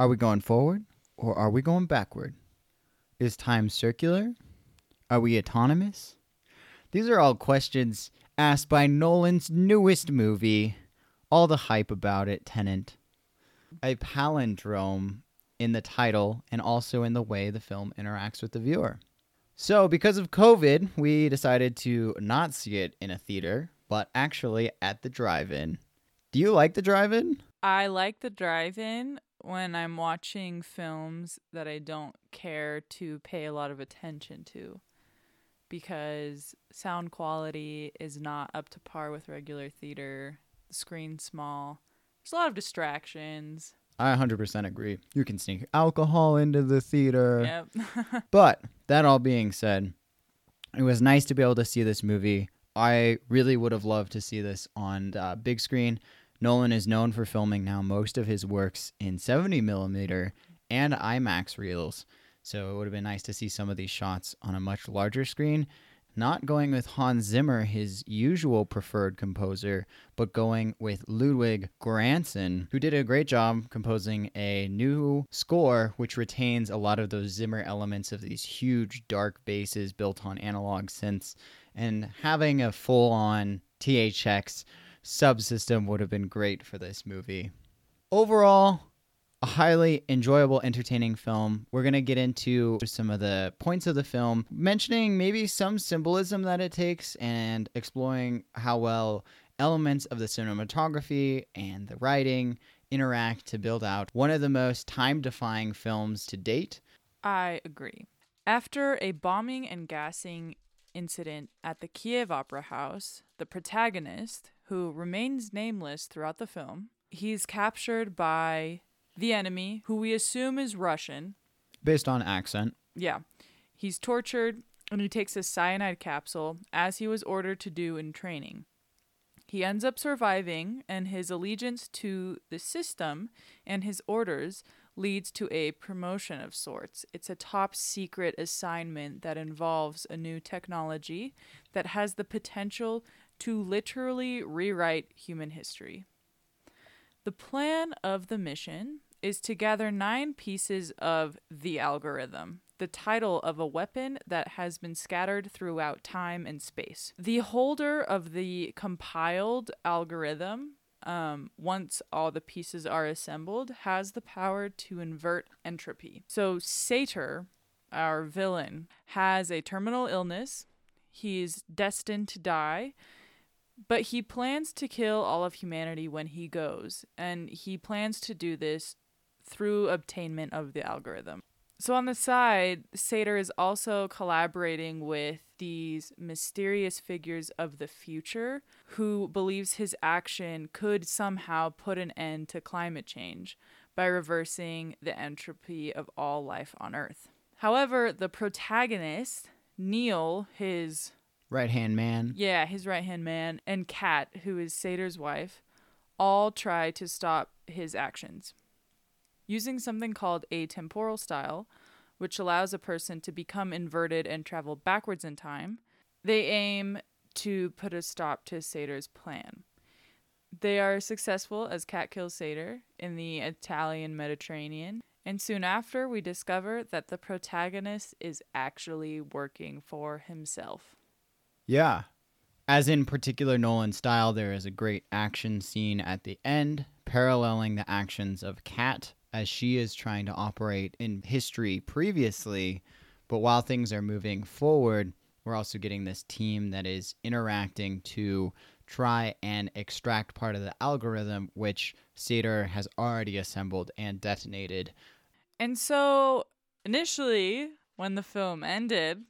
Are we going forward or are we going backward? Is time circular? Are we autonomous? These are all questions asked by Nolan's newest movie, all the hype about it, Tenet. A palindrome in the title and also in the way the film interacts with the viewer. So, because of COVID, we decided to not see it in a theater, but actually at the drive in. Do you like the drive in? I like the drive in when I'm watching films that I don't care to pay a lot of attention to because sound quality is not up to par with regular theater. The screen's small. There's a lot of distractions. I 100% agree. You can sneak alcohol into the theater. Yep. But that all being said, it was nice to be able to see this movie. I really would have loved to see this on uh, big screen. Nolan is known for filming now most of his works in 70 millimeter and IMAX reels. So it would have been nice to see some of these shots on a much larger screen. Not going with Hans Zimmer, his usual preferred composer, but going with Ludwig Göransson, who did a great job composing a new score which retains a lot of those Zimmer elements of these huge dark basses built on analog synths. And having a full on THX subsystem would have been great for this movie. Overall, a highly enjoyable, entertaining film. We're going to get into some of the points of the film, mentioning maybe some symbolism that it takes and exploring how well elements of the cinematography and the writing interact to build out one of the most time defying films to date. I agree. After a bombing and gassing incident at the Kiev Opera House, the protagonist, who remains nameless throughout the film, he's captured by the enemy, who we assume is Russian. Based on accent. Yeah. He's tortured and he takes a cyanide capsule as he was ordered to do in training. He ends up surviving, and his allegiance to the system and his orders leads to a promotion of sorts. It's a top secret assignment that involves a new technology that has the potential to literally rewrite human history. The plan of the mission is to gather nine pieces of the algorithm, the title of a weapon that has been scattered throughout time and space. The holder of the compiled algorithm, um, once all the pieces are assembled, has the power to invert entropy. So, Sator, our villain, has a terminal illness. He's destined to die but he plans to kill all of humanity when he goes, and he plans to do this through obtainment of the algorithm. So on the side, Sator is also collaborating with these mysterious figures of the future who believes his action could somehow put an end to climate change by reversing the entropy of all life on Earth. However, the protagonist, Neil, his Right hand man. yeah, his right hand man, and Kat, who is Sator's wife, all try to stop his actions. Using something called a temporal style, which allows a person to become inverted and travel backwards in time, they aim to put a stop to Sator's plan. They are successful as Kat kills Sator in the Italian Mediterranean, and soon after, we discover that the protagonist is actually working for himself. Yeah. As in particular Nolan style, there is a great action scene at the end, paralleling the actions of Kat as she is trying to operate in history previously. But while things are moving forward, we're also getting this team that is interacting to try and extract part of the algorithm, which Sator has already assembled and detonated. And so, initially, when the film ended,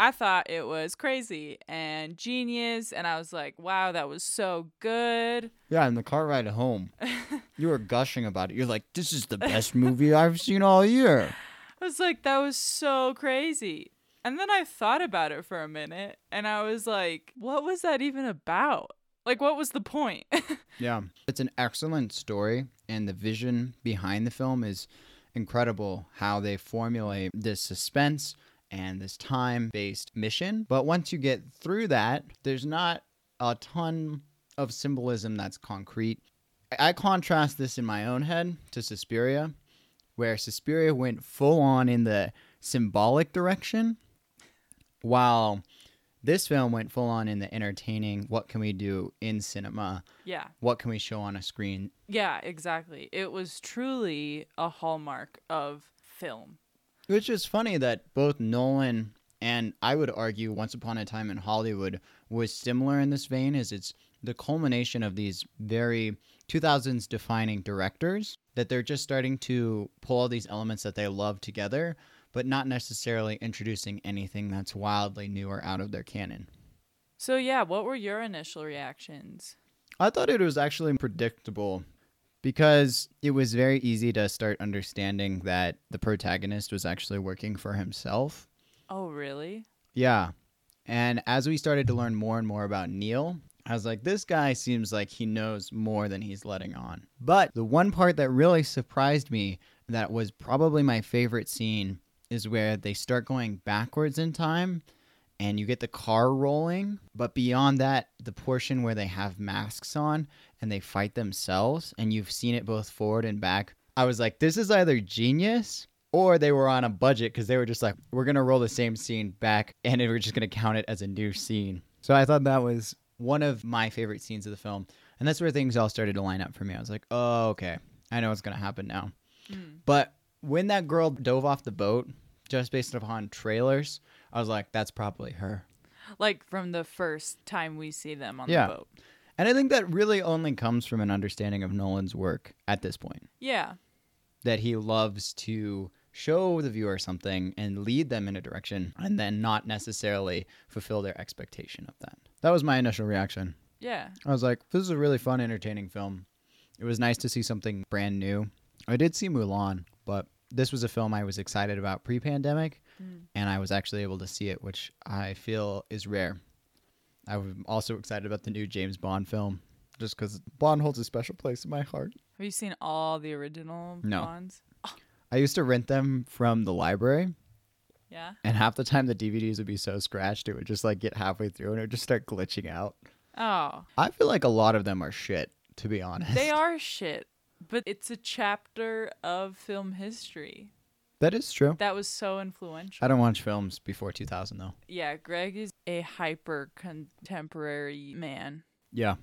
I thought it was crazy and genius. And I was like, wow, that was so good. Yeah, in the car ride home, you were gushing about it. You're like, this is the best movie I've seen all year. I was like, that was so crazy. And then I thought about it for a minute and I was like, what was that even about? Like, what was the point? Yeah. It's an excellent story, and the vision behind the film is incredible how they formulate this suspense and this time based mission. But once you get through that, there's not a ton of symbolism that's concrete. I I contrast this in my own head to Suspiria. where Suspiria went full on in the symbolic direction, while this film went full on in the entertaining. What can we do in cinema? Yeah. What can we show on a screen? Yeah, exactly. It was truly a hallmark of film. Which is funny that both Nolan and I would argue Once Upon a Time in Hollywood was similar in this vein, as it's the culmination of these very 2000s defining directors that they're just starting to pull all these elements that they love together, but not necessarily introducing anything that's wildly new or out of their canon. So yeah, what were your initial reactions? I thought it was actually predictable because it was very easy to start understanding that the protagonist was actually working for himself. Oh, really? Yeah. And as we started to learn more and more about Neil, I was like, this guy seems like he knows more than he's letting on. But the one part that really surprised me, that was probably my favorite scene, is where they start going backwards in time and you get the car rolling. But beyond that, the portion where they have masks on and they fight themselves, and you've seen it both forward and back. I was like, this is either genius or they were on a budget because they were just like, we're going to roll the same scene back and we're just going to count it as a new scene. So I thought that was one of my favorite scenes of the film. And that's where things all started to line up for me. I was like, oh, okay. I know what's going to happen now. Mm. But when that girl dove off the boat, just based upon trailers, I was like, that's probably her. Like from the first time we see them on Yeah. the boat. And I think that really only comes from an understanding of Nolan's work at this point. Yeah. That he loves to show the viewer something and lead them in a direction and then not necessarily fulfill their expectation of that. That was my initial reaction. Yeah. I was like, this is a really fun, entertaining film. It was nice to see something brand new. I did see Mulan, but this was a film I was excited about pre pandemic, Mm. and I was actually able to see it, which I feel is rare. I'm also excited about the new James Bond film, just because Bond holds a special place in my heart. Have you seen all the original No. Bonds? I used to rent them from the library, Yeah. and half the time the DVDs would be so scratched, it would just like get halfway through and it would just start glitching out. Oh, I feel like a lot of them are shit, to be honest. they are shit, but it's a chapter of film history That is true. that was so influential. I don't watch films before 2000 though. Yeah, Greg is a hyper contemporary man. Yeah.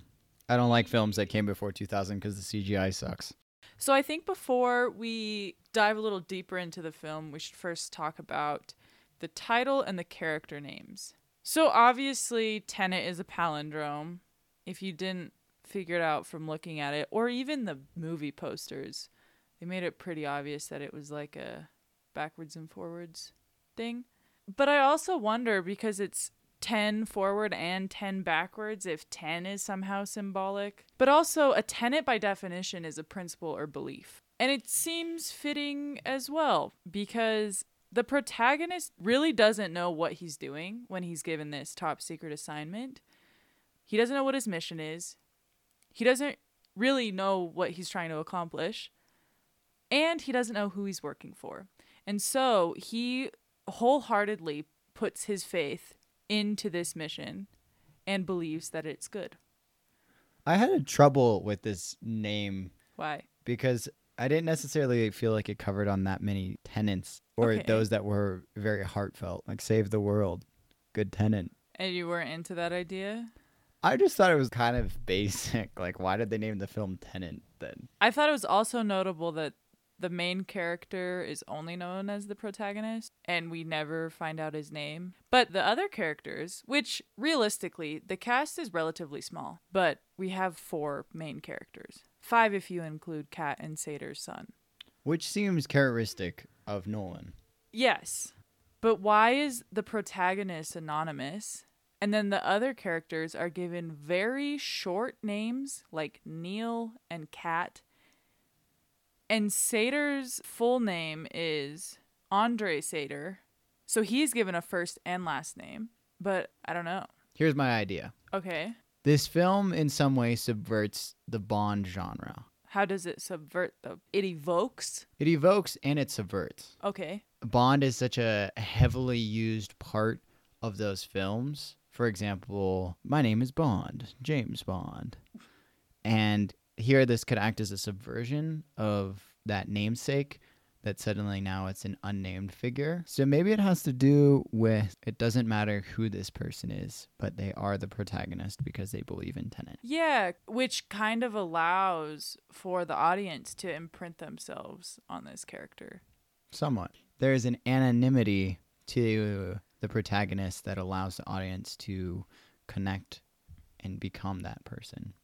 I don't like films that came before 2000 because the CGI sucks. So I think before we dive a little deeper into the film, we should first talk about the title and the character names. So obviously, Tenet is a palindrome. If you didn't figure it out from looking at it, or even the movie posters, they made it pretty obvious that it was like a backwards and forwards thing. But I also wonder because it's 10 forward and 10 backwards if 10 is somehow symbolic. But also, a tenet by definition is a principle or belief. And it seems fitting as well because the protagonist really doesn't know what he's doing when he's given this top secret assignment. He doesn't know what his mission is. He doesn't really know what he's trying to accomplish. And he doesn't know who he's working for. And so he wholeheartedly puts his faith into this mission and believes that it's good. I had a trouble with this name Why? because I didn't necessarily feel like it covered on that many tenants or Okay. those that were very heartfelt, like Save the World, Good Tenet. And you weren't into that idea? I just thought it was kind of basic. Like, why did they name the film Tenet then? I thought it was also notable that the main character is only known as the protagonist and we never find out his name. But the other characters, which realistically, the cast is relatively small, but we have four main characters. Five if you include Kat and Sator's son. Which seems characteristic of Nolan. Yes. But why is the protagonist anonymous? And then the other characters are given very short names like Neil and Kat. And Sator's full name is Andre Sator. So he's given a first and last name. But I don't know. Here's my idea. Okay. This film, in some way, subverts the Bond genre. How does it subvert the it evokes? It evokes and it subverts. Okay. Bond is such a heavily used part of those films. For example, my name is Bond, James Bond. And here, this could act as a subversion of that namesake that suddenly now it's an unnamed figure. So maybe it has to do with it doesn't matter who this person is, but they are the protagonist because they believe in Tenet. Yeah, which kind of allows for the audience to imprint themselves on this character. Somewhat. There is an anonymity to the protagonist that allows the audience to connect and become that person.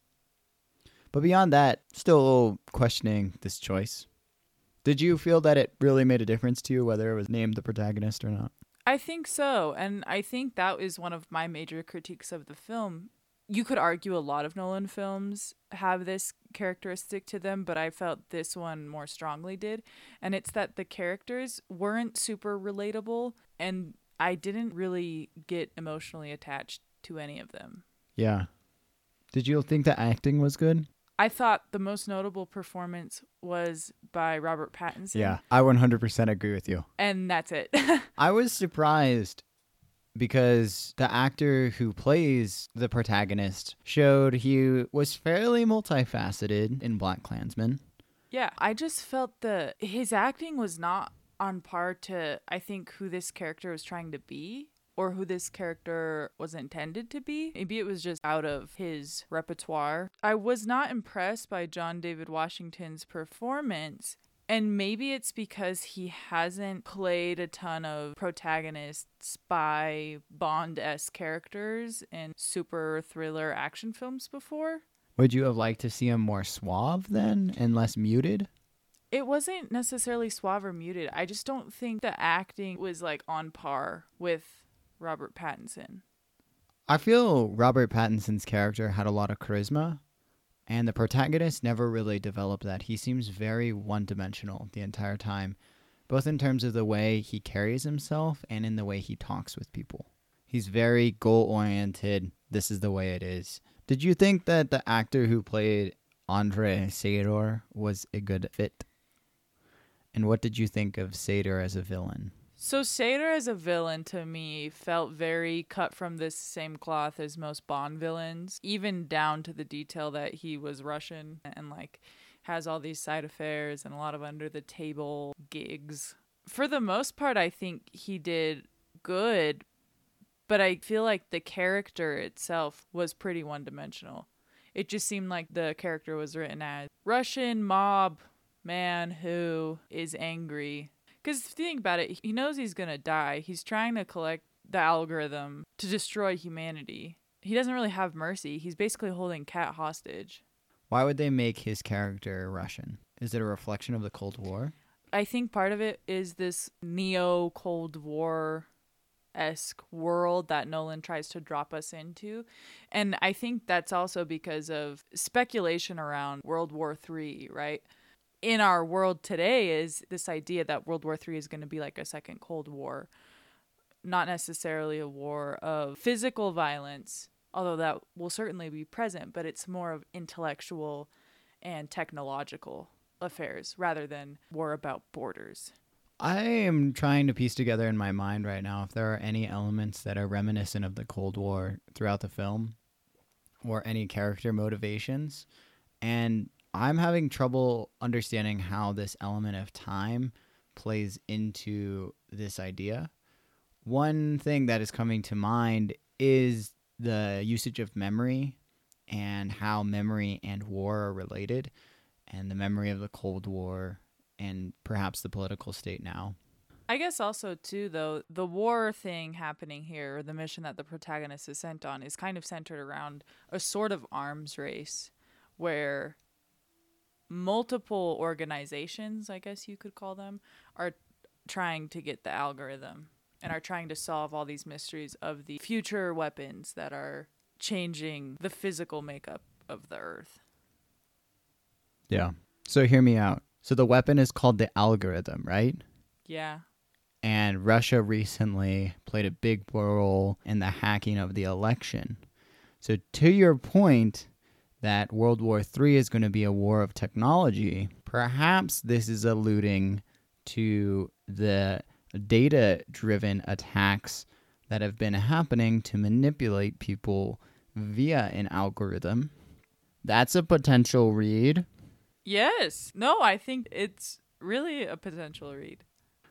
But beyond that, still a little questioning this choice. Did you feel that it really made a difference to you whether it was named the protagonist or not? I think so. And I think that is one of my major critiques of the film. You could argue a lot of Nolan films have this characteristic to them, but I felt this one more strongly did. And it's that the characters weren't super relatable, and I didn't really get emotionally attached to any of them. Yeah. Did you think the acting was good? I thought the most notable performance was by Robert Pattinson. Yeah, I 100% agree with you. And that's it. I was surprised because the actor who plays the protagonist showed he was fairly multifaceted in BlacKkKlansman. yeah, I just felt the his acting was not on par to I think who this character was trying to be or who this character was intended to be. Maybe it was just out of his repertoire. I was not impressed by John David Washington's performance. And maybe it's because he hasn't played a ton of protagonist spy Bond esque characters in super thriller action films before. Would you have liked to see him more suave then and less muted? It wasn't necessarily suave or muted. I just don't think the acting was like on par with Robert Pattinson. I feel Robert Pattinson's character had a lot of charisma, and the protagonist never really developed that. He seems very one dimensional the entire time, both in terms of the way he carries himself and in the way he talks with people. He's very goal oriented. This is the way it is. Did you think that the actor who played Andre Sator was a good fit? And what did you think of Sator as a villain? So Sator as a villain to me felt very cut from this same cloth as most Bond villains, even down to the detail that he was Russian and like has all these side affairs and a lot of under the table gigs. For the most part I think he did good, but I feel like the character itself was pretty one dimensional. It just seemed like the character was written as Russian mob man who is angry because if you think about it, he knows he's going to die. He's trying to collect the algorithm to destroy humanity. He doesn't really have mercy. He's basically holding Kat hostage. Why would they make his character Russian? Is it a reflection of the Cold War? I think part of it is this neo Cold War esque world that Nolan tries to drop us into. And I think that's also because of speculation around World War Three, right? In our world today is this idea that World War III is going to be like a second Cold War, not necessarily a war of physical violence, although that will certainly be present, but it's more of intellectual and technological affairs rather than war about borders. I am trying to piece together in my mind right now if there are any elements that are reminiscent of the Cold War throughout the film or any character motivations. And I'm having trouble understanding how this element of time plays into this idea. One thing that is coming to mind is the usage of memory and how memory and war are related, and the memory of the Cold War and perhaps the political state now. I guess also too though the war thing happening here, or the mission that the protagonist is sent on, is kind of centered around a sort of arms race where multiple organizations, I guess you could call them, are trying to get the algorithm and are trying to solve all these mysteries of the future weapons that are changing the physical makeup of the earth. Yeah. So hear me out. So the weapon is called the algorithm, right? Yeah. And Russia recently played a big role in the hacking of the election. So to your point, that World War III is going to be a war of technology, perhaps this is alluding to the data driven attacks that have been happening to manipulate people via an algorithm. That's a potential read. Yes. No, I think it's really a potential read.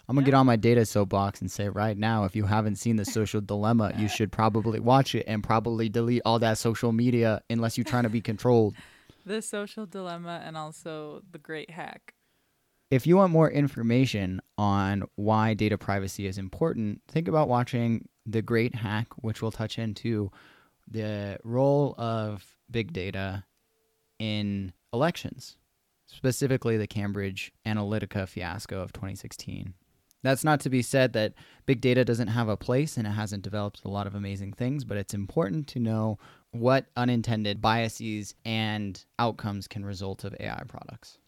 I'm gonna Yeah. get on my data soapbox and say right now, if you haven't seen the social dilemma, you should probably watch it and probably delete all that social media unless you're trying to be controlled. The Social Dilemma and also The Great Hack. If you want more information on why data privacy is important, think about watching The Great Hack, which will touch into the role of big data in elections, specifically the Cambridge Analytica fiasco of 2016. That's not to be said that big data doesn't have a place and it hasn't developed a lot of amazing things, but it's important to know what unintended biases and outcomes can result of AI products.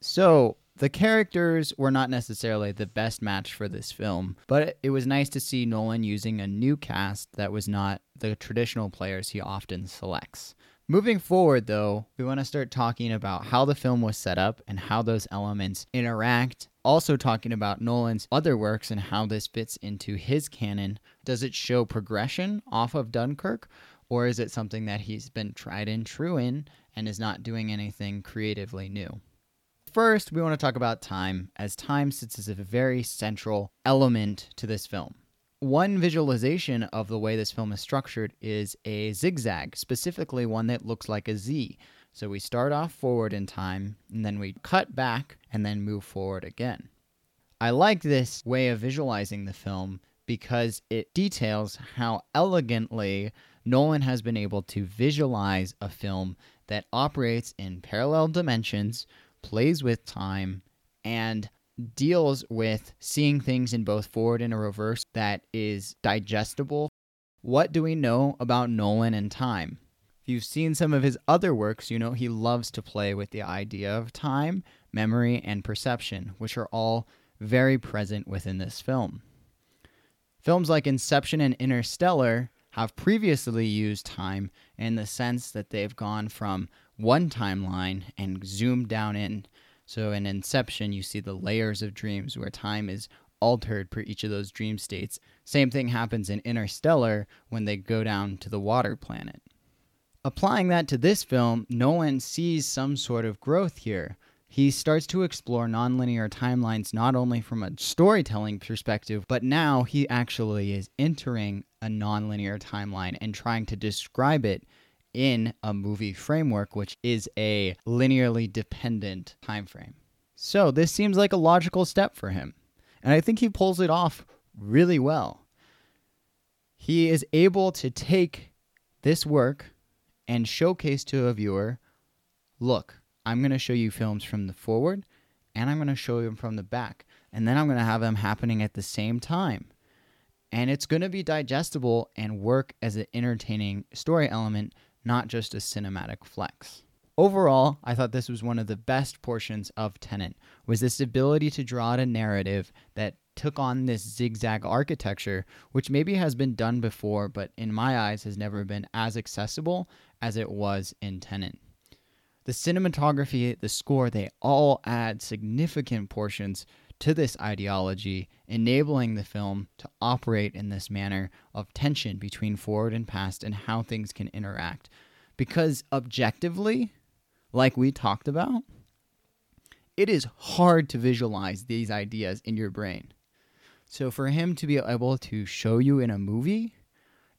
So, the characters were not necessarily the best match for this film, but it was nice to see Nolan using a new cast that was not the traditional players he often selects. Moving forward, though, we want to start talking about how the film was set up and how those elements interact. Also, talking about Nolan's other works and how this fits into his canon. Does it show progression off of Dunkirk, or is it something that he's been tried and true in and is not doing anything creatively new? First, we want to talk about time, as time sits as a very central element to this film. One visualization of the way this film is structured is a zigzag, specifically one that looks like a Z. So we start off forward in time, and then we cut back and then move forward again. I like this way of visualizing the film because it details how elegantly Nolan has been able to visualize a film that operates in parallel dimensions, plays with time, and deals with seeing things in both forward and a reverse that is digestible. What do we know about Nolan and time? If you've seen some of his other works, you know he loves to play with the idea of time, memory, and perception, which are all very present within this film. Films like Inception and Interstellar have previously used time in the sense that they've gone from one timeline and zoomed down in. So in Inception, you see the layers of dreams where time is altered per each of those dream states. Same thing happens in Interstellar when they go down to the water planet. Applying that to this film, Nolan sees some sort of growth here. He starts to explore nonlinear timelines not only from a storytelling perspective, but now he actually is entering a nonlinear timeline and trying to describe it in a movie framework, which is a linearly dependent time frame. So this seems like a logical step for him. And I think he pulls it off really well. He is able to take this work and showcase to a viewer look, I'm going to show you films from the forward and I'm going to show them from the back. And then I'm going to have them happening at the same time. And it's going to be digestible and work as an entertaining story element, not just a cinematic flex. Overall, I thought this was one of the best portions of Tenet was this ability to draw out a narrative that took on this zigzag architecture, which maybe has been done before, but in my eyes has never been as accessible as it was in Tenet. The cinematography, the score, they all add significant portions to this ideology, enabling the film to operate in this manner of tension between forward and past and how things can interact. Because objectively, like we talked about, it is hard to visualize these ideas in your brain. So for him to be able to show you in a movie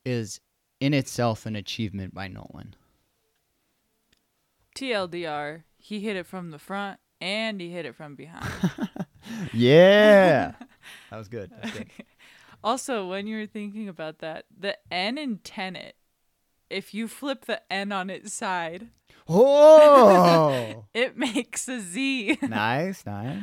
is in itself an achievement by Nolan. TLDR, he hit it from the front and he hit it from behind. Yeah. that was good. That was good. also, when you were thinking about that, the N in Tenet, if you flip the N on its side, Oh. it makes a Z. nice, nice.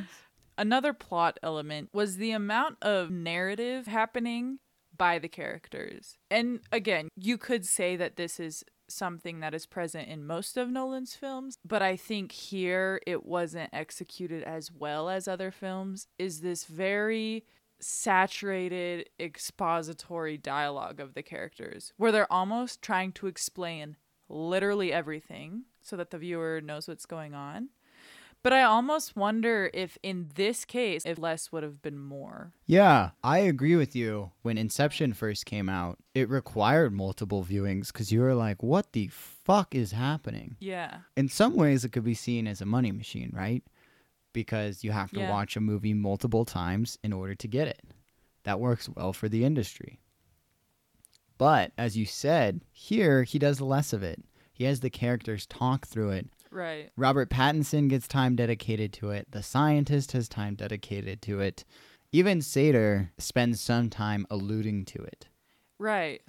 Another plot element was the amount of narrative happening by the characters. And again, you could say that this is something that is present in most of Nolan's films, but I think here it wasn't executed as well as other films. Is this very saturated expository dialogue of the characters where they're almost trying to explain literally everything so that the viewer knows what's going on. But I almost wonder if in this case, if less would have been more. Yeah, I agree with you. When Inception first came out, it required multiple viewings because you were like, what the fuck is happening? Yeah. In some ways, it could be seen as a money machine, right? because you have to Yeah. watch a movie multiple times in order to get it. That works well for the industry. But as you said, here he does less of it. He has the characters talk through it. Right. Robert Pattinson gets time dedicated to it. The scientist has time dedicated to it. Even Sator spends some time alluding to it. Right.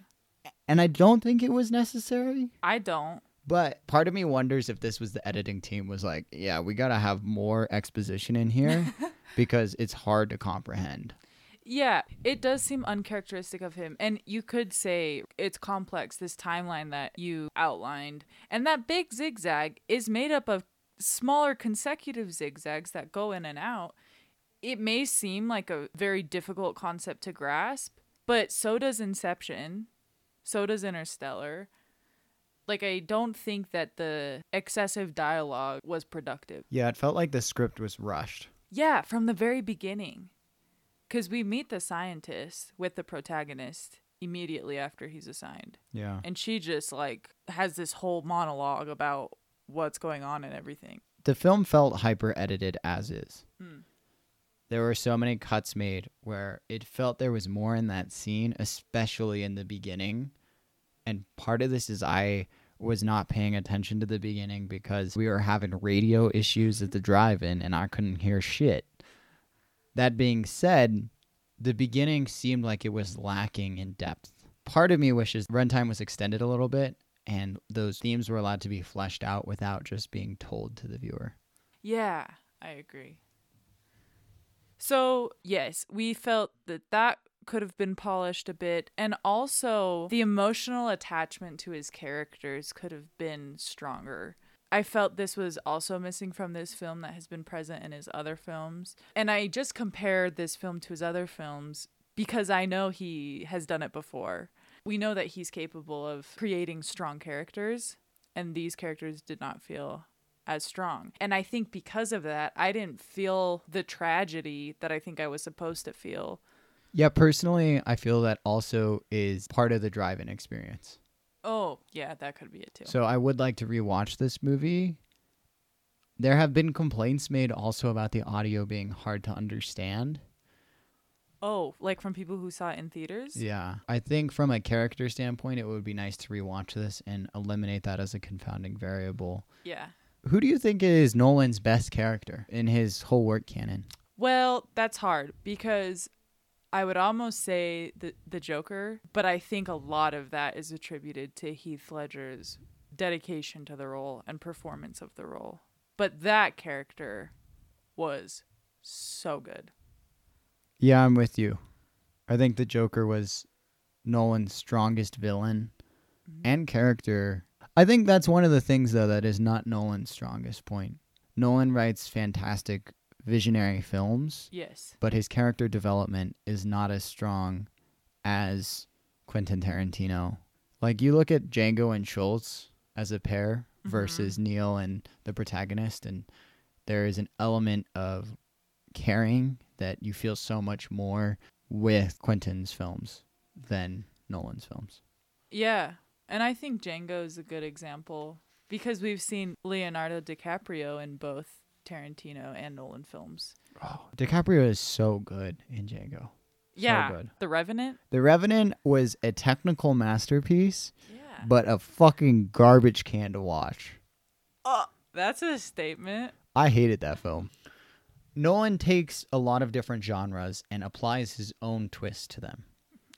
And I don't think it was necessary. I don't. But part of me wonders if this was the editing team was like, yeah, we got to have more exposition in here because it's hard to comprehend. Yeah, it does seem uncharacteristic of him. And you could say it's complex, this timeline that you outlined. And that big zigzag is made up of smaller consecutive zigzags that go in and out. It may seem like a very difficult concept to grasp, but so does Inception, so does Interstellar. Like, I don't think that the excessive dialogue was productive. Yeah, it felt like the script was rushed. Yeah, from the very beginning. Because we meet the scientist with the protagonist immediately after he's assigned. Yeah. And she just, like, has this whole monologue about what's going on and everything. The film felt hyper edited as is. Hmm. There were so many cuts made where it felt there was more in that scene, especially in the beginning. And part of this is I was not paying attention to the beginning because we were having radio issues at the drive in and I couldn't hear shit. That being said, the beginning seemed like it was lacking in depth. Part of me wishes runtime was extended a little bit and those themes were allowed to be fleshed out without just being told to the viewer. Yeah, I agree. So, yes, we felt that that could have been polished a bit. And also, the emotional attachment to his characters could have been stronger. I felt this was also missing from this film that has been present in his other films. And I just compared this film to his other films because I know he has done it before. We know that he's capable of creating strong characters, and these characters did not feel as strong. And I think because of that, I didn't feel the tragedy that I think I was supposed to feel. Yeah, personally, I feel that also is part of the drive-in experience. Oh, yeah, that could be it too. So I would like to rewatch this movie. There have been complaints made also about the audio being hard to understand. oh, like from people who saw it in theaters? Yeah. I think from a character standpoint, it would be nice to rewatch this and eliminate that as a confounding variable. Yeah. Who do you think is Nolan's best character in his whole work canon? Well, that's hard because I would almost say the the Joker, but I think a lot of that is attributed to Heath Ledger's dedication to the role and performance of the role. But that character was so good. Yeah, I'm with you. I think the Joker was Nolan's strongest villain mm-hmm. and character. I think that's one of the things though that is not Nolan's strongest point. Nolan writes fantastic visionary films, Yes. but his character development is not as strong as Quentin Tarantino. Like you look at Django and Schultz as a pair Mhm. versus Neil and the protagonist and there is an element of caring that you feel so much more with Quentin's films than Nolan's films. Yeah. And I think Django is a good example because we've seen Leonardo DiCaprio in both Tarantino and Nolan films. Oh, DiCaprio is so good in Django. Yeah. good. The Revenant? The Revenant was a technical masterpiece, Yeah. but a fucking garbage can to watch. Oh, that's a statement. I hated that film. Nolan takes a lot of different genres and applies his own twist to them.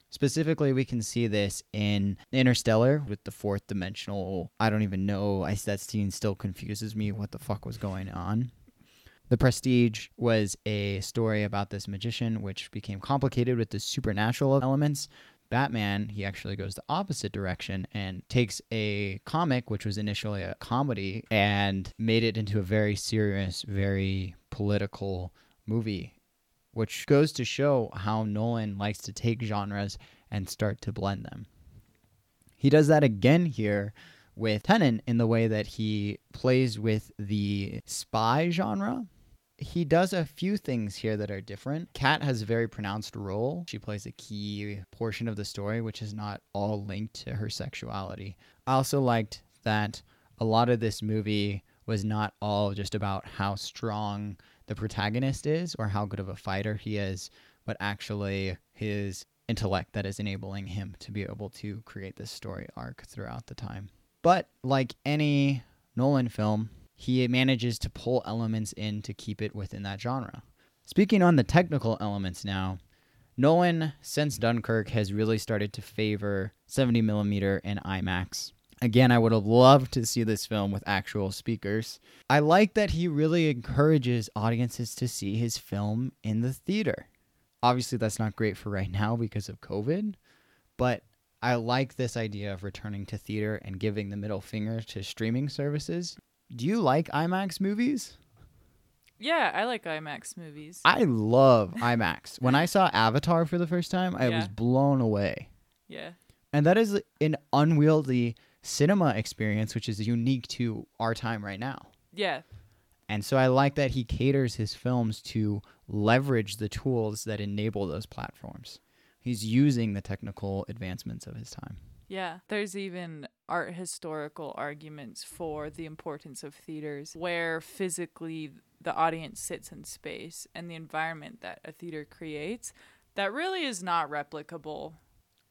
Specifically, we can see this in Interstellar with the fourth dimensional. I don't even know. I, that scene still confuses me. What the fuck was going on? The Prestige was a story about this magician, which became complicated with the supernatural elements. Batman, he actually goes the opposite direction and takes a comic, which was initially a comedy, and made it into a very serious, very political movie, which goes to show how Nolan likes to take genres and start to blend them. He does that again here with Tenet in the way that he plays with the spy genre. He does a few things here that are different. Kat has a very pronounced role. She plays a key portion of the story, which is not all linked to her sexuality. I also liked that a lot of this movie was not all just about how strong the protagonist is or how good of a fighter he is, but actually his intellect that is enabling him to be able to create this story arc throughout the time. But like any Nolan film, he manages to pull elements in to keep it within that genre. Speaking on the technical elements now, Nolan, since Dunkirk, has really started to favor 70 millimeter and IMAX. Again, I would have loved to see this film with actual speakers. I like that he really encourages audiences to see his film in the theater. Obviously, that's not great for right now because of COVID, but I like this idea of returning to theater and giving the middle finger to streaming services. Do you like IMAX movies? Yeah, I like IMAX movies. I love IMAX. when I saw Avatar for the first time, I Yeah. was blown away. yeah. And that is an unwieldy cinema experience, which is unique to our time right now. Yeah. And so I like that he caters his films to leverage the tools that enable those platforms. He's using the technical advancements of his time. Yeah. There's even art historical arguments for the importance of theaters where physically the audience sits in space and the environment that a theater creates that really is not replicable.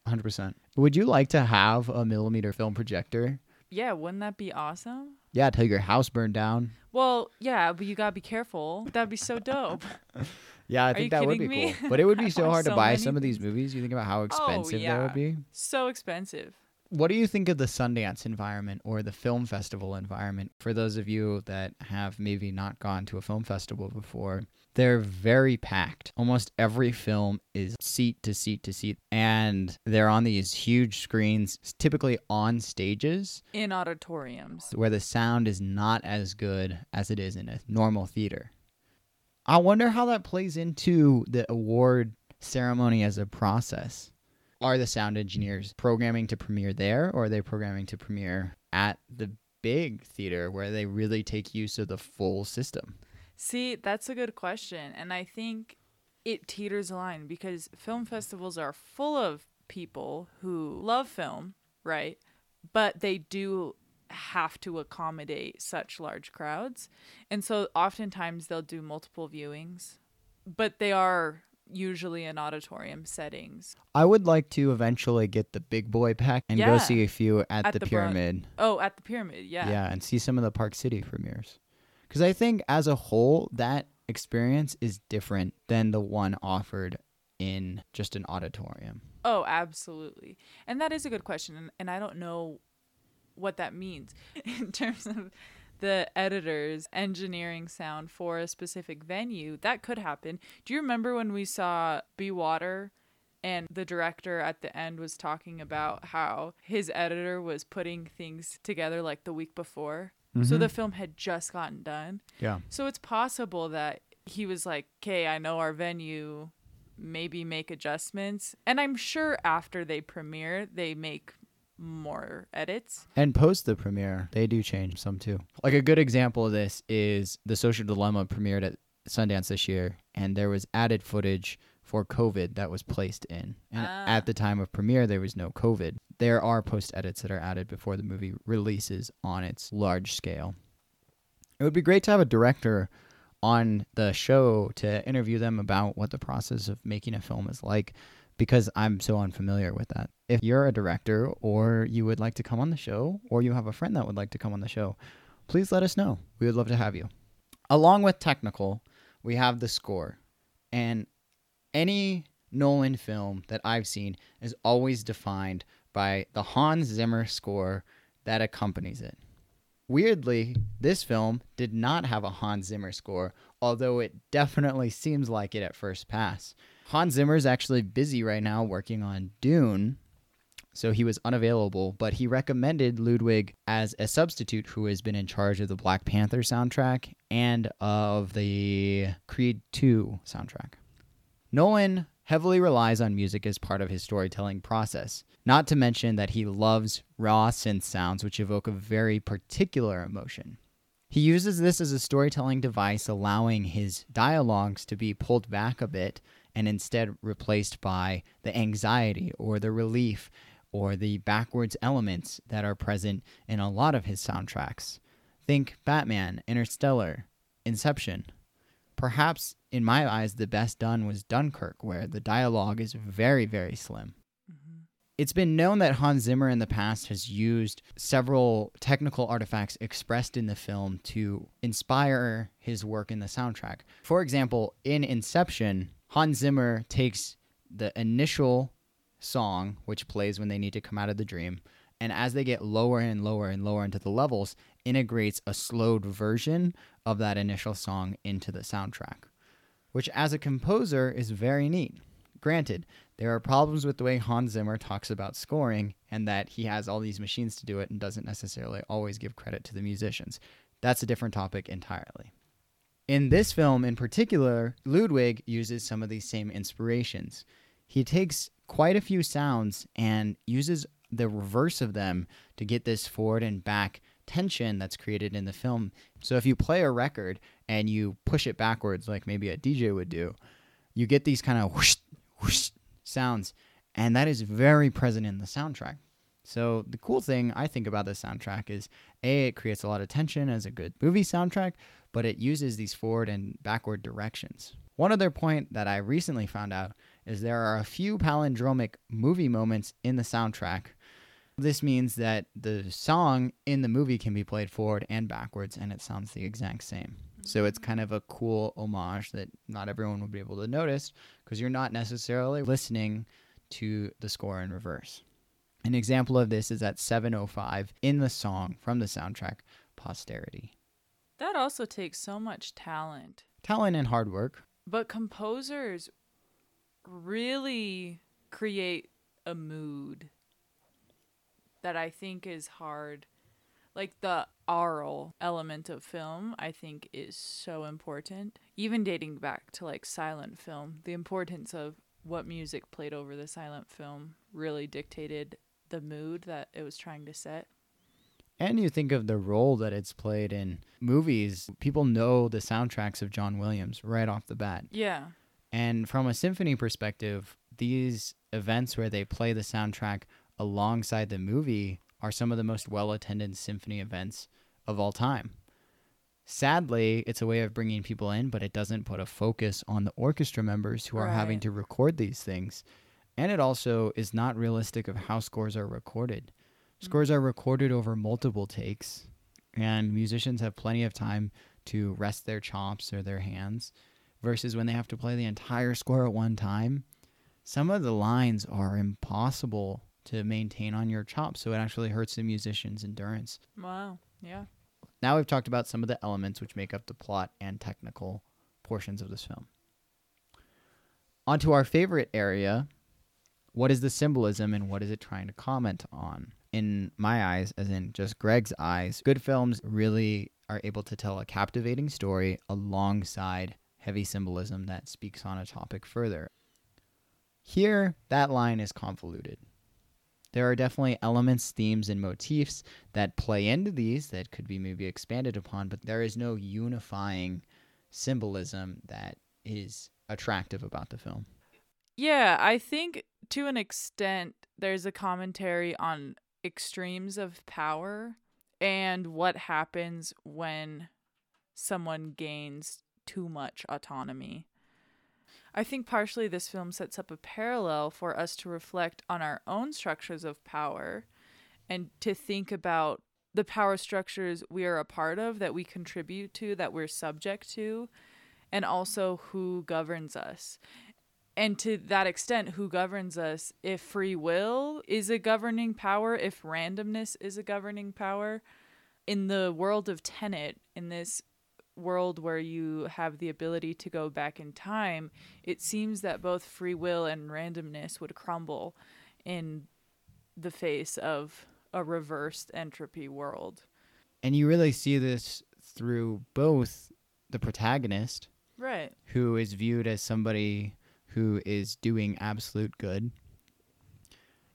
100%. Would you like to have a millimeter film projector? Yeah, wouldn't that be awesome? Yeah, till your house burned down. Well, yeah, but you gotta be careful. That'd be so dope. Yeah, I you think that would be kidding me? cool. But it would be I so want hard to so buy many some of these movies. You think about how oh, expensive that yeah. would be. so expensive. What do you think of the Sundance environment or the film festival environment? For those of you that have maybe not gone to a film festival before, they're very packed. Almost every film is seat to seat to seat, and they're on these huge screens, typically on stages In auditoriums. where the sound is not as good as it is in a normal theater. I wonder how that plays into the award ceremony as a process. Are the sound engineers programming to premiere there or are they programming to premiere at the big theater where they really take use of the full system? See, that's a good question. And I think it teeters a line because film festivals are full of people who love film, right? But they do have to accommodate such large crowds. And so oftentimes they'll do multiple viewings, but they are usually in auditorium settings. I would like to eventually get the big boy pack and go see a few at, At the, the Bron- pyramid. Oh, at the pyramid, yeah. yeah, and see some of the Park City premieres. Because I think as a whole, that experience is different than the one offered in just an auditorium. Oh, absolutely. And that is a good question. And, and I don't know what that means in terms of the editors engineering sound for a specific venue. That could happen. Do you remember when we saw Be Water? And the director at the end was talking about how his editor was putting things together like the week before. So the mm-hmm. film had just gotten done. Yeah. So it's possible that he was like, okay, I know our venue, maybe make adjustments. And I'm sure after they premiere, they make more edits. And post the premiere, they do change some too. Like a good example of this is The Social Dilemma premiered at Sundance this year, and there was added footage for COVID that was placed in. And Ah. at the time of premiere, there was no COVID. There are post edits that are added before the movie releases on its large scale. It would be great to have a director on the show to interview them about what the process of making a film is like because I'm so unfamiliar with that. If you're a director or you would like to come on the show or you have a friend that would like to come on the show, please let us know. We would love to have you. Along with technical, we have the score. And any Nolan film that I've seen is always defined by the Hans Zimmer score that accompanies it. Weirdly, this film did not have a Hans Zimmer score, although it definitely seems like it at first pass. Hans Zimmer is actually busy right now working on Dune, so he was unavailable, but he recommended Ludwig as a substitute who has been in charge of the Black Panther soundtrack and of the Creed 2 soundtrack. Nolan heavily relies on music as part of his storytelling process, not to mention that he loves raw synth sounds which evoke a very particular emotion. He uses this as a storytelling device, allowing his dialogues to be pulled back a bit and instead replaced by the anxiety or the relief or the backwards elements that are present in a lot of his soundtracks. Think Batman, Interstellar, Inception. perhaps in my eyes the best done was Dunkirk, where the dialogue is very, very slim. Mm-hmm. It's been known that Hans Zimmer in the past has used several technical artifacts expressed in the film to inspire his work in the soundtrack. For example, in Inception, Hans Zimmer takes the initial song, which plays when they need to come out of the dream, and as they get lower and lower and lower into the levels, integrates a slowed version of that initial song into the soundtrack, which as a composer is very neat. Granted, there are problems with the way Hans Zimmer talks about scoring and that he has all these machines to do it and doesn't necessarily always give credit to the musicians. That's a different topic entirely. In this film in particular, Ludwig uses some of these same inspirations. He takes quite a few sounds and uses the reverse of them to get this forward and back tension that's created in the film. So if you play a record and you push it backwards, like maybe a DJ would do, you get these kind of whoosh, whoosh sounds, and that is very present in the soundtrack. So the cool thing I think about this soundtrack is a it creates a lot of tension as a good movie soundtrack, but it uses these forward and backward directions. One other point that I recently found out is there are a few palindromic movie moments in the soundtrack. This means that the song in the movie can be played forward and backwards and it sounds the exact same. So it's mm. kind of a cool homage that not everyone will be able to notice because you're not necessarily listening to the score in reverse. An example of this is at 705 in the song from the soundtrack Posterity. That also takes so much talent. Talent and hard work. But composers really create a mood that I think is hard. Like the aural element of film, I think is so important. Even dating back to like silent film, the importance of what music played over the silent film really dictated the mood that it was trying to set. And you think of the role that it's played in movies. People know the soundtracks of John Williams right off the bat. Yeah. And from a symphony perspective, these events where they play the soundtrack alongside the movie are some of the most well attended symphony events of all time. Sadly, it's a way of bringing people in, but it doesn't put a focus on the orchestra members who are having to record these things. And it also is not realistic of how scores are recorded. Scores mm. are recorded over multiple takes, and musicians have plenty of time to rest their chops or their hands versus when they have to play the entire score at one time. Some of the lines are impossible to maintain on your chops, so it actually hurts the musician's endurance. Wow. Yeah. Now we've talked about some of the elements which make up the plot and technical portions of this film. On to our favorite area. What is the symbolism and what is it trying to comment on? In my eyes, as in just Greg's eyes, good films really are able to tell a captivating story alongside heavy symbolism that speaks on a topic further. Here, that line is convoluted. There are definitely elements, themes, and motifs that play into these that could be maybe expanded upon, but there is no unifying symbolism that is attractive about the film. Yeah, I think to an extent there's a commentary on extremes of power and what happens when someone gains too much autonomy. I think partially this film sets up a parallel for us to reflect on our own structures of power and to think about the power structures we are a part of, that we contribute to, that we're subject to, and also who governs us. And to that extent who governs us if free will is a governing power if randomness is a governing power in the world of tenet in this world where you have the ability to go back in time it seems that both free will and randomness would crumble in the face of a reversed entropy world And you really see this through both the protagonist, right who is viewed as somebody who is doing absolute good.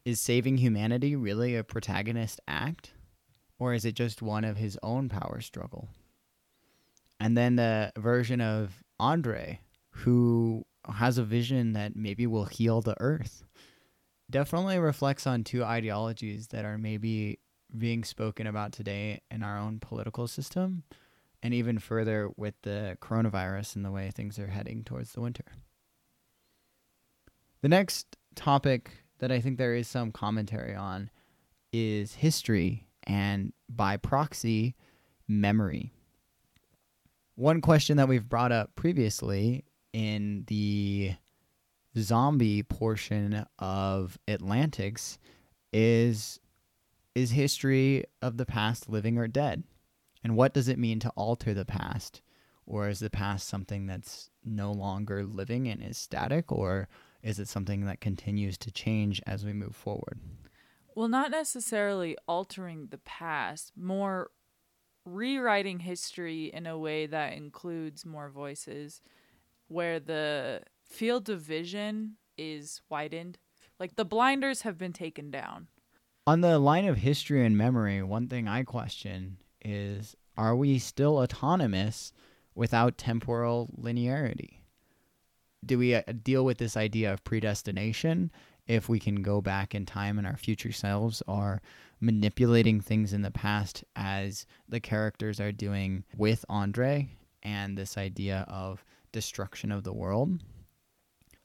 Is saving humanity really a protagonist act? Or is it just one of his own power struggle? And then the version of Andre, who has a vision that maybe will heal the earth, definitely reflects on two ideologies that are maybe being spoken about today in our own political system and even further with the coronavirus and the way things are heading towards the winter. The next topic that I think there is some commentary on is history and by proxy, memory. One question that we've brought up previously in the zombie portion of Atlantics is is history of the past living or dead? And what does it mean to alter the past? Or is the past something that's no longer living and is static or is it something that continues to change as we move forward? Well, not necessarily altering the past, more rewriting history in a way that includes more voices, where the field of vision is widened. Like the blinders have been taken down. On the line of history and memory, one thing I question is are we still autonomous without temporal linearity? Do we uh, deal with this idea of predestination if we can go back in time and our future selves are manipulating things in the past as the characters are doing with Andre and this idea of destruction of the world?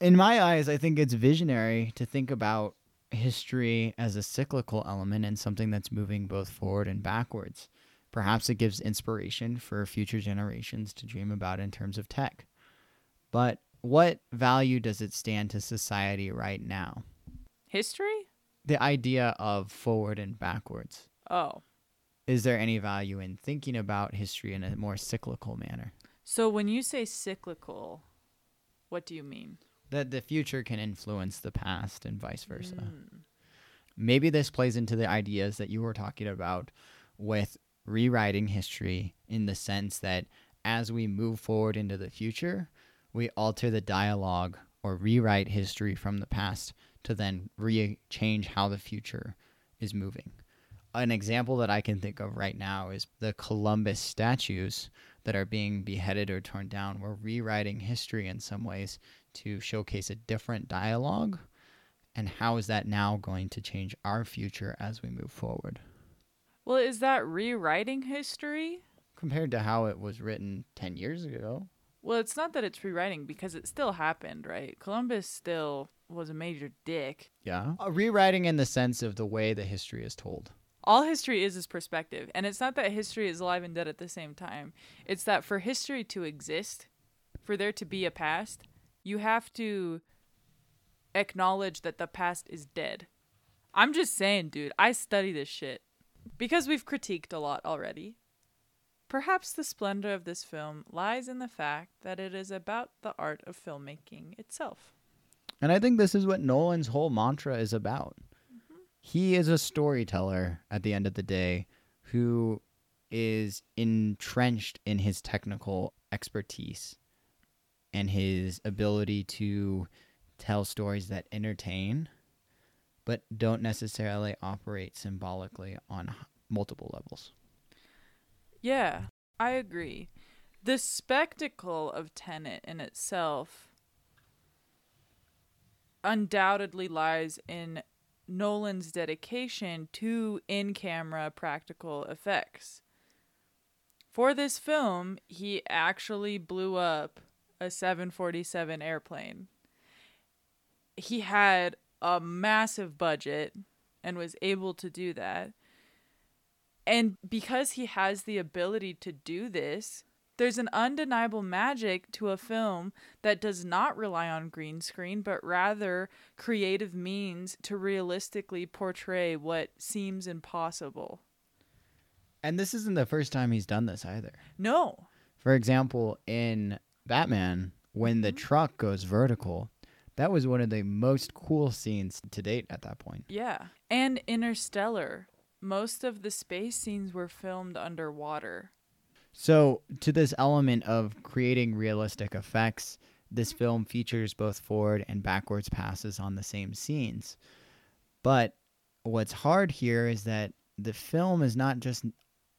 In my eyes, I think it's visionary to think about history as a cyclical element and something that's moving both forward and backwards. Perhaps it gives inspiration for future generations to dream about in terms of tech. But what value does it stand to society right now? History? The idea of forward and backwards. Oh. Is there any value in thinking about history in a more cyclical manner? So when you say cyclical, what do you mean? That the future can influence the past and vice versa. Mm. Maybe this plays into the ideas that you were talking about with rewriting history in the sense that as we move forward into the future, we alter the dialogue or rewrite history from the past to then re change how the future is moving. An example that I can think of right now is the Columbus statues that are being beheaded or torn down. We're rewriting history in some ways to showcase a different dialogue. And how is that now going to change our future as we move forward? Well, is that rewriting history? Compared to how it was written 10 years ago. Well, it's not that it's rewriting because it still happened, right? Columbus still was a major dick. Yeah. Uh, rewriting in the sense of the way the history is told. All history is is perspective. And it's not that history is alive and dead at the same time. It's that for history to exist, for there to be a past, you have to acknowledge that the past is dead. I'm just saying, dude, I study this shit because we've critiqued a lot already. Perhaps the splendor of this film lies in the fact that it is about the art of filmmaking itself. And I think this is what Nolan's whole mantra is about. Mm-hmm. He is a storyteller at the end of the day who is entrenched in his technical expertise and his ability to tell stories that entertain but don't necessarily operate symbolically on multiple levels. Yeah, I agree. The spectacle of Tenet in itself undoubtedly lies in Nolan's dedication to in camera practical effects. For this film, he actually blew up a 747 airplane. He had a massive budget and was able to do that. And because he has the ability to do this, there's an undeniable magic to a film that does not rely on green screen, but rather creative means to realistically portray what seems impossible. And this isn't the first time he's done this either. No. For example, in Batman, when the mm-hmm. truck goes vertical, that was one of the most cool scenes to date at that point. Yeah. And Interstellar, most of the space scenes were filmed underwater. So, to this element of creating realistic effects, this film features both forward and backwards passes on the same scenes. But what's hard here is that the film is not just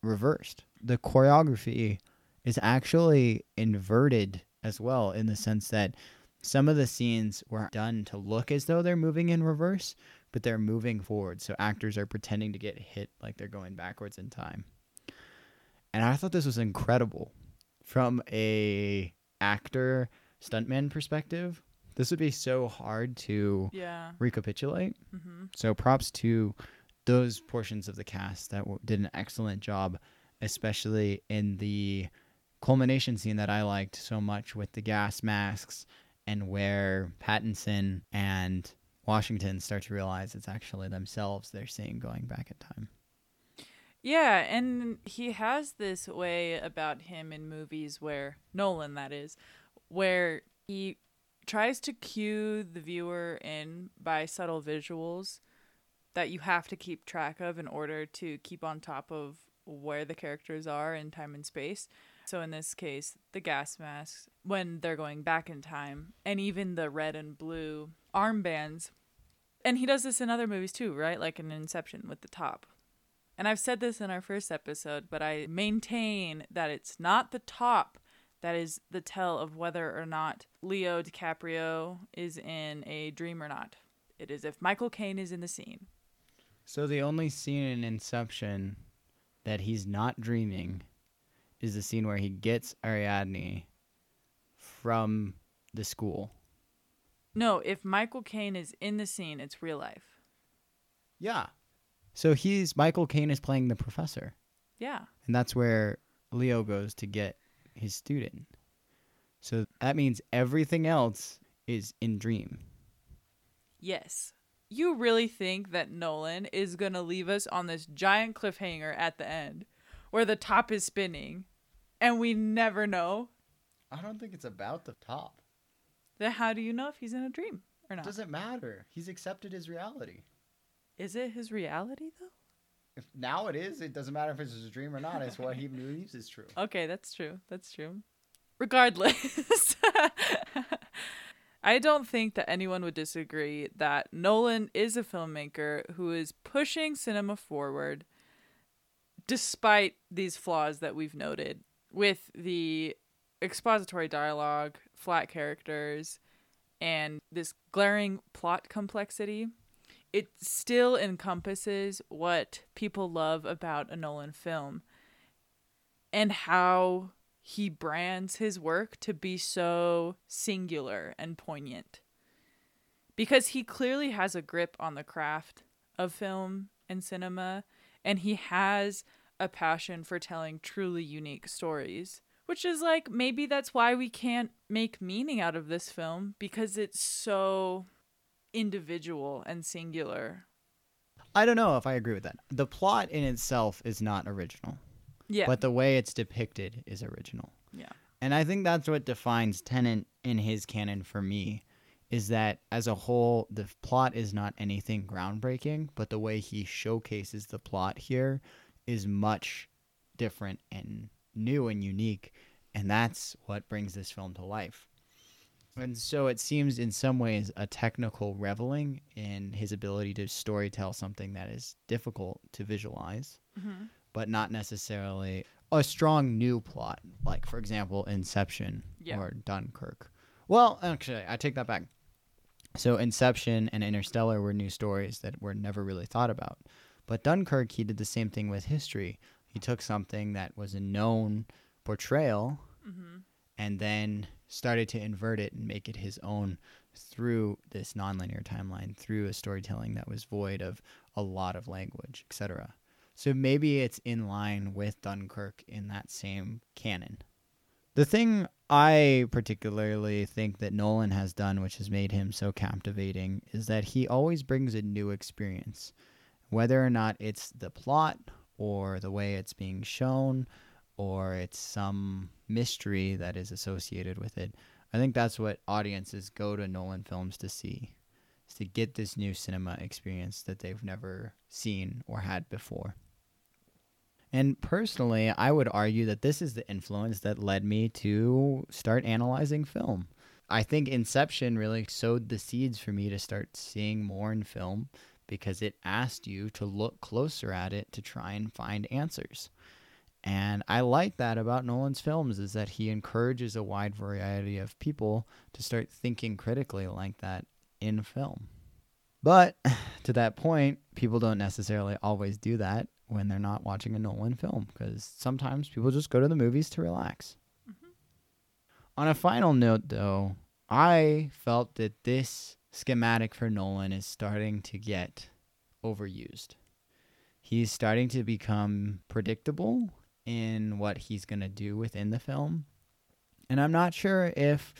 reversed, the choreography is actually inverted as well, in the sense that some of the scenes were done to look as though they're moving in reverse, but they're moving forward. So actors are pretending to get hit like they're going backwards in time. And I thought this was incredible from a actor stuntman perspective. This would be so hard to Yeah. recapitulate. hmm So props to those portions of the cast that w- did an excellent job, especially in the culmination scene that I liked so much with the gas masks and where Pattinson and Washington start to realize it's actually themselves they're seeing going back in time. Yeah, and he has this way about him in movies where Nolan that is, where he tries to cue the viewer in by subtle visuals that you have to keep track of in order to keep on top of where the characters are in time and space. So in this case, the gas masks when they're going back in time and even the red and blue armbands. And he does this in other movies too, right? Like in Inception with the top. And I've said this in our first episode, but I maintain that it's not the top that is the tell of whether or not Leo DiCaprio is in a dream or not. It is if Michael Caine is in the scene. So the only scene in Inception that he's not dreaming is the scene where he gets Ariadne from the school. No, if Michael Caine is in the scene, it's real life. Yeah. So he's Michael Caine is playing the professor, Yeah. and that's where Leo goes to get his student. So that means everything else is in dream. Yes. You really think that Nolan is going to leave us on this giant cliffhanger at the end where the top is spinning and we never know? I don't think it's about the top. Then how do you know if he's in a dream or It not? doesn't matter. He's accepted his reality. Is it his reality though? If now it is, it doesn't matter if it's a dream or not. It's what he believes is true. Okay, that's true. That's true. Regardless, I don't think that anyone would disagree that Nolan is a filmmaker who is pushing cinema forward despite these flaws that we've noted with the expository dialogue, flat characters, and this glaring plot complexity. It still encompasses what people love about a Nolan film and how he brands his work to be so singular and poignant. Because he clearly has a grip on the craft of film and cinema, and he has a passion for telling truly unique stories. Which is like, maybe that's why we can't make meaning out of this film because it's so individual and singular. I don't know if I agree with that. The plot in itself is not original, Yeah. but the way it's depicted is original. yeah. And I think that's what defines Tenet in his canon for me is that as a whole, the plot is not anything groundbreaking, but the way he showcases the plot here is much different and new and unique. And that's what brings this film to life. And so it seems in some ways a technical reveling in his ability to storytell something that is difficult to visualize hmm but not necessarily a strong new plot, like for example Inception Yeah. or Dunkirk. Well, actually, I take that back. So Inception and Interstellar were new stories that were never really thought about. But Dunkirk, he did the same thing with history. He took something that was a known portrayal hmm and then started to invert it and make it his own through this nonlinear timeline, through a storytelling that was void of a lot of language, etc. So maybe it's in line with Dunkirk in that same canon. The thing I particularly think that Nolan has done, which has made him so captivating, is that he always brings a new experience. Whether or not it's the plot or the way it's being shown or it's some mystery that is associated with it. I think that's what audiences go to Nolan films to see, is to get this new cinema experience that they've never seen or had before. And personally, I would argue that this is the influence that led me to start analyzing film. I think Inception really sowed the seeds for me to start seeing more in film because it asked you to look closer at it to try and find answers. And I like that about Nolan's films is that he encourages a wide variety of people to start thinking critically like that in film. But to that point, people don't necessarily always do that. when they're not watching a Nolan film because sometimes people just go to the movies to relax. Mm-hmm. On a final note, though, I felt that this schematic for Nolan is starting to get overused. He's starting to become predictable in what he's going to do within the film. And I'm not sure if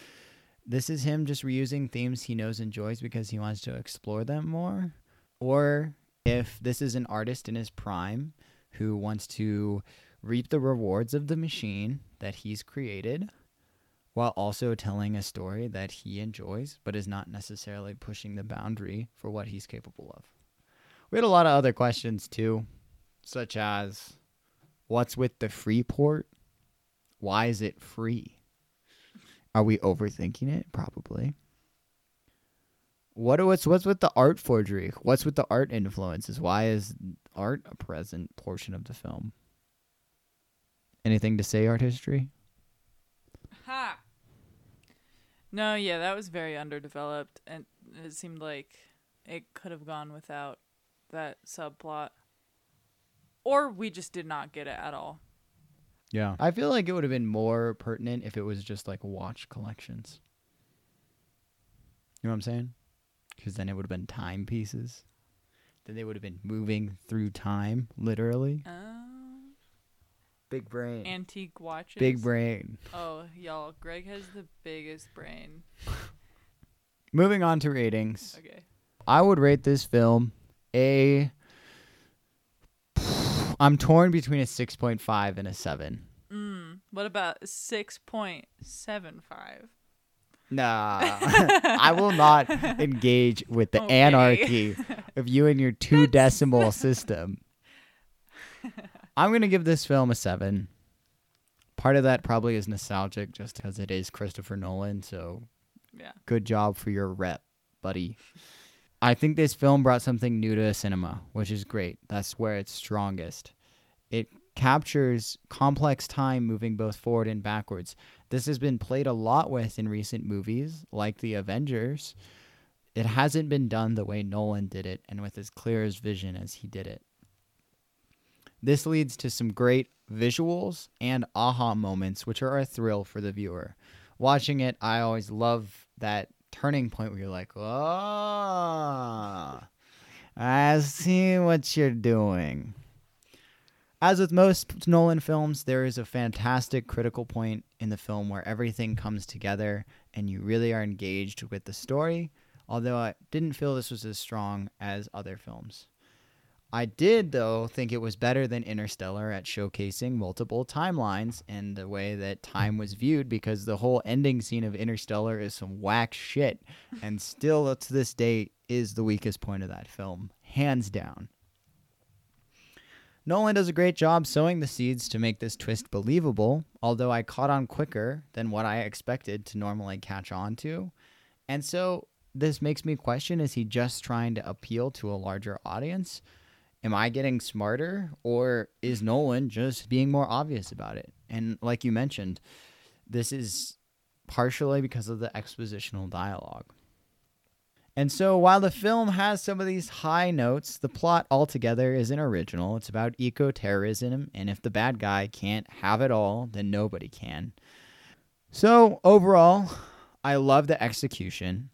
this is him just reusing themes he knows and enjoys because he wants to explore them more, or if this is an artist in his prime who wants to reap the rewards of the machine that he's created while also telling a story that he enjoys but is not necessarily pushing the boundary for what he's capable of. We had a lot of other questions too, such as what's with the free port? Why is it free? Are we overthinking it? Probably. What what's what's with the art forgery? What's with the art influences? Why is art a present portion of the film? Anything to say, art history? Ha. No, yeah, that was very underdeveloped, and it seemed like it could have gone without that subplot, or we just did not get it at all. Yeah. I feel like it would have been more pertinent if it was just like watch collections. You know what I'm saying? Because then it would have been timepieces. Then they would have been moving through time, literally. Oh, Big brain. antique watches. Big brain. Oh, y'all, Greg has the biggest brain. Moving on to ratings. Okay. I would rate this film a. I'm torn between a 6.5 and a 7. Mm. What about six point seven five? Nah, I will not engage with the Okay. anarchy of you and your two decimal system. I'm gonna give this film a seven. Part of that probably is nostalgic, just because it is Christopher Nolan. So Yeah. good job for your rep, buddy. I think this film brought something new to the cinema, which is great. That's where it's strongest. It captures complex time moving both forward and backwards. This has been played a lot with in recent movies, like The Avengers. It hasn't been done the way Nolan did it and with as clear as vision as he did it. This leads to some great visuals and aha moments, which are a thrill for the viewer. Watching it, I always love that turning point where you're like, oh, I see what you're doing. As with most Nolan films, there is a fantastic critical point in the film where everything comes together and you really are engaged with the story, although I didn't feel this was as strong as other films. I did, though, think it was better than Interstellar at showcasing multiple timelines and the way that time was viewed because the whole ending scene of Interstellar is some whack shit and still to this day is the weakest point of that film, hands down. Nolan does a great job sowing the seeds to make this twist believable, although I caught on quicker than what I expected to normally catch on to. And so this makes me question is he just trying to appeal to a larger audience? Am I getting smarter or is Nolan just being more obvious about it? And like you mentioned, this is partially because of the expositional dialogue. And so while the film has some of these high notes, the plot altogether isn't original. It's about eco terrorism, and if the bad guy can't have it all, then nobody can. So overall, I love the execution,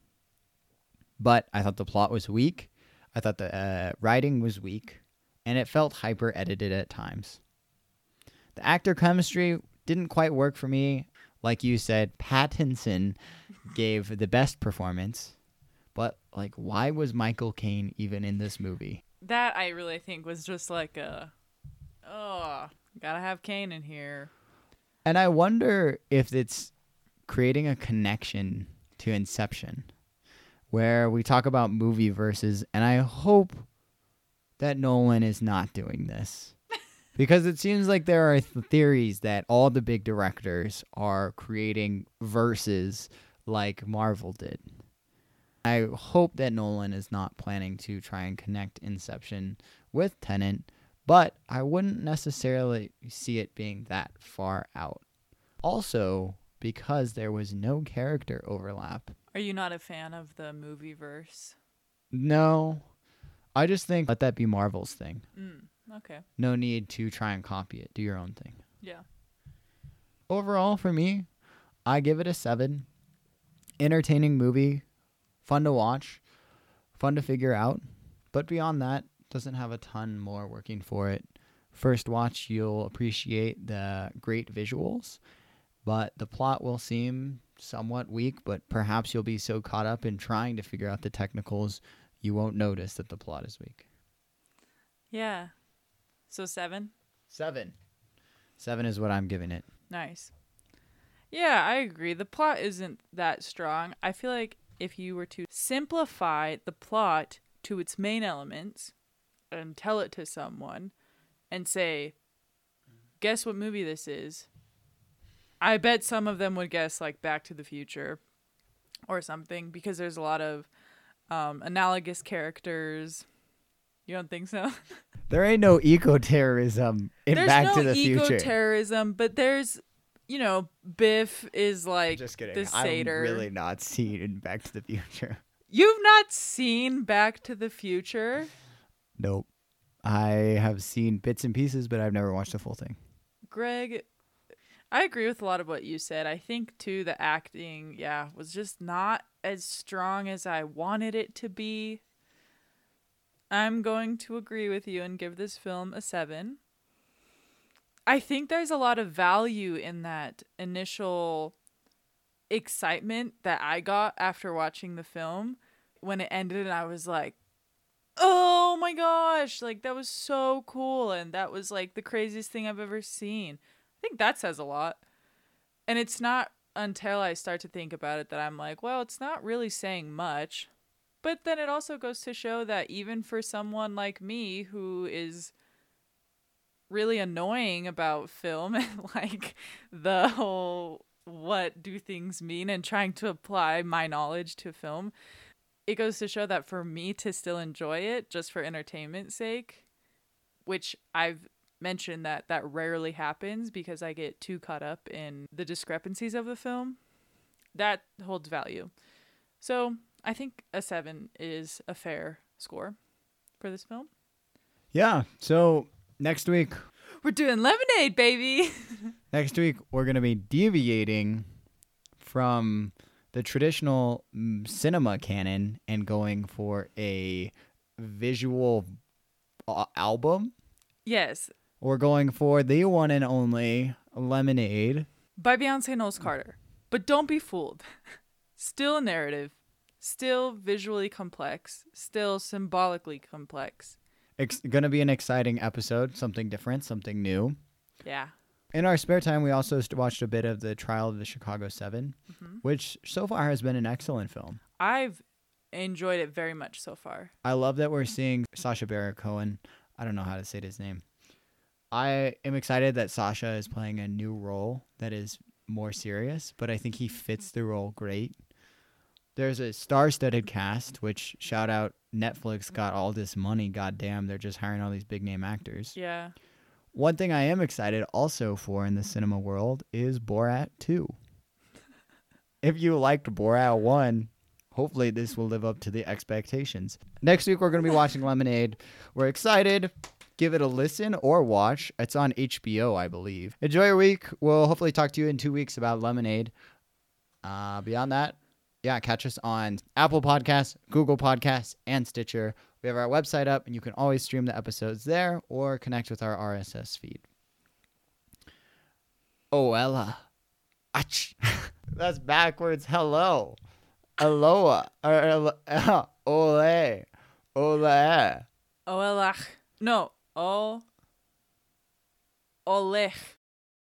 but I thought the plot was weak. I thought the uh, writing was weak, and it felt hyper edited at times. The actor chemistry didn't quite work for me. Like you said, Pattinson gave the best performance, but like, why was Michael Caine even in this movie? That I really think was just like a, oh, gotta have Caine in here. And I wonder if it's creating a connection to Inception, where we talk about movie verses, and I hope that Nolan is not doing this. because it seems like there are th- theories that all the big directors are creating verses like Marvel did. I hope that Nolan is not planning to try and connect Inception with Tenet, but I wouldn't necessarily see it being that far out. Also, because there was no character overlap. Are you not a fan of the movie verse? No, I just think let that be Marvel's thing. Mm, Okay. No need to try and copy it. Do your own thing. Yeah. Overall, for me, I give it a seven. Entertaining movie, fun to watch, fun to figure out. But beyond that, doesn't have a ton more working for it. First watch, you'll appreciate the great visuals, but the plot will seem somewhat weak, but perhaps you'll be so caught up in trying to figure out the technicals, you won't notice that the plot is weak. Yeah. So seven. Seven. Seven is what I'm giving it. Nice. Yeah, I agree. The plot isn't that strong. I feel like if you were to simplify the plot to its main elements and tell it to someone and say, guess what movie this is? I bet some of them would guess like Back to the Future or something because there's a lot of um, analogous characters. You don't think so? There ain't no eco terrorism in there's Back no to the Future. There's no eco-terrorism, but there's, you know, Biff is like Just kidding. the Sator. I'm really not seen in Back to the Future. You've not seen Back to the Future? Nope. I have seen bits and pieces, but I've never watched the full thing. Greg, I agree with a lot of what you said. I think too the acting, yeah, was just not as strong as I wanted it to be. I'm going to agree with you and give this film a 7. I think there's a lot of value in that initial excitement that I got after watching the film when it ended and I was like, "Oh my gosh, like that was so cool and that was like the craziest thing I've ever seen." I think that says a lot. And it's not until I start to think about it that I'm like, well, it's not really saying much. But then it also goes to show that even for someone like me who is really annoying about film and like the whole what do things mean and trying to apply my knowledge to film, it goes to show that for me to still enjoy it just for entertainment's sake, which I've mentioned that that rarely happens because I get too caught up in the discrepancies of the film, that holds value. So I think a seven is a fair score for this film. Yeah. So next week, We're doing lemonade, baby. next week we're gonna be deviating from the traditional mm, cinema canon and going for a visual uh, album. yes, We're going for the one and only Lemonade. by Beyonce Knowles Carter. But don't be fooled. Still a narrative, still visually complex, still symbolically complex. It's gonna be an exciting episode, something different, something new. Yeah. In our spare time, we also watched a bit of the Trial of the Chicago 7 mm-hmm. which so far has been an excellent film. I've enjoyed it very much so far. I love that we're seeing Sacha Baron Cohen. I don't know how to say his name. I am excited that Sacha is playing a new role that is more serious, but I think he fits the role great. There's a star-studded cast, which shout out Netflix got all this money. Goddamn, they're just hiring all these big name actors. Yeah. One thing I am excited also for in the cinema world is Borat 2. if you liked Borat 1, hopefully this will live up to the expectations. Next week, we're going to be watching Lemonade. We're excited. Give it a listen or watch. It's on HBO, I believe. Enjoy your week. We'll hopefully talk to you in two weeks about Lemonade. Uh, beyond that, yeah, catch us on Apple Podcasts, Google Podcasts, and Stitcher. We have our website up, and you can always stream the episodes there or connect with our RSS feed. Oh, Ella. Ach. That's backwards. Hello. Aloha. Or, ole. Ole. Oelach. No. O. Olech.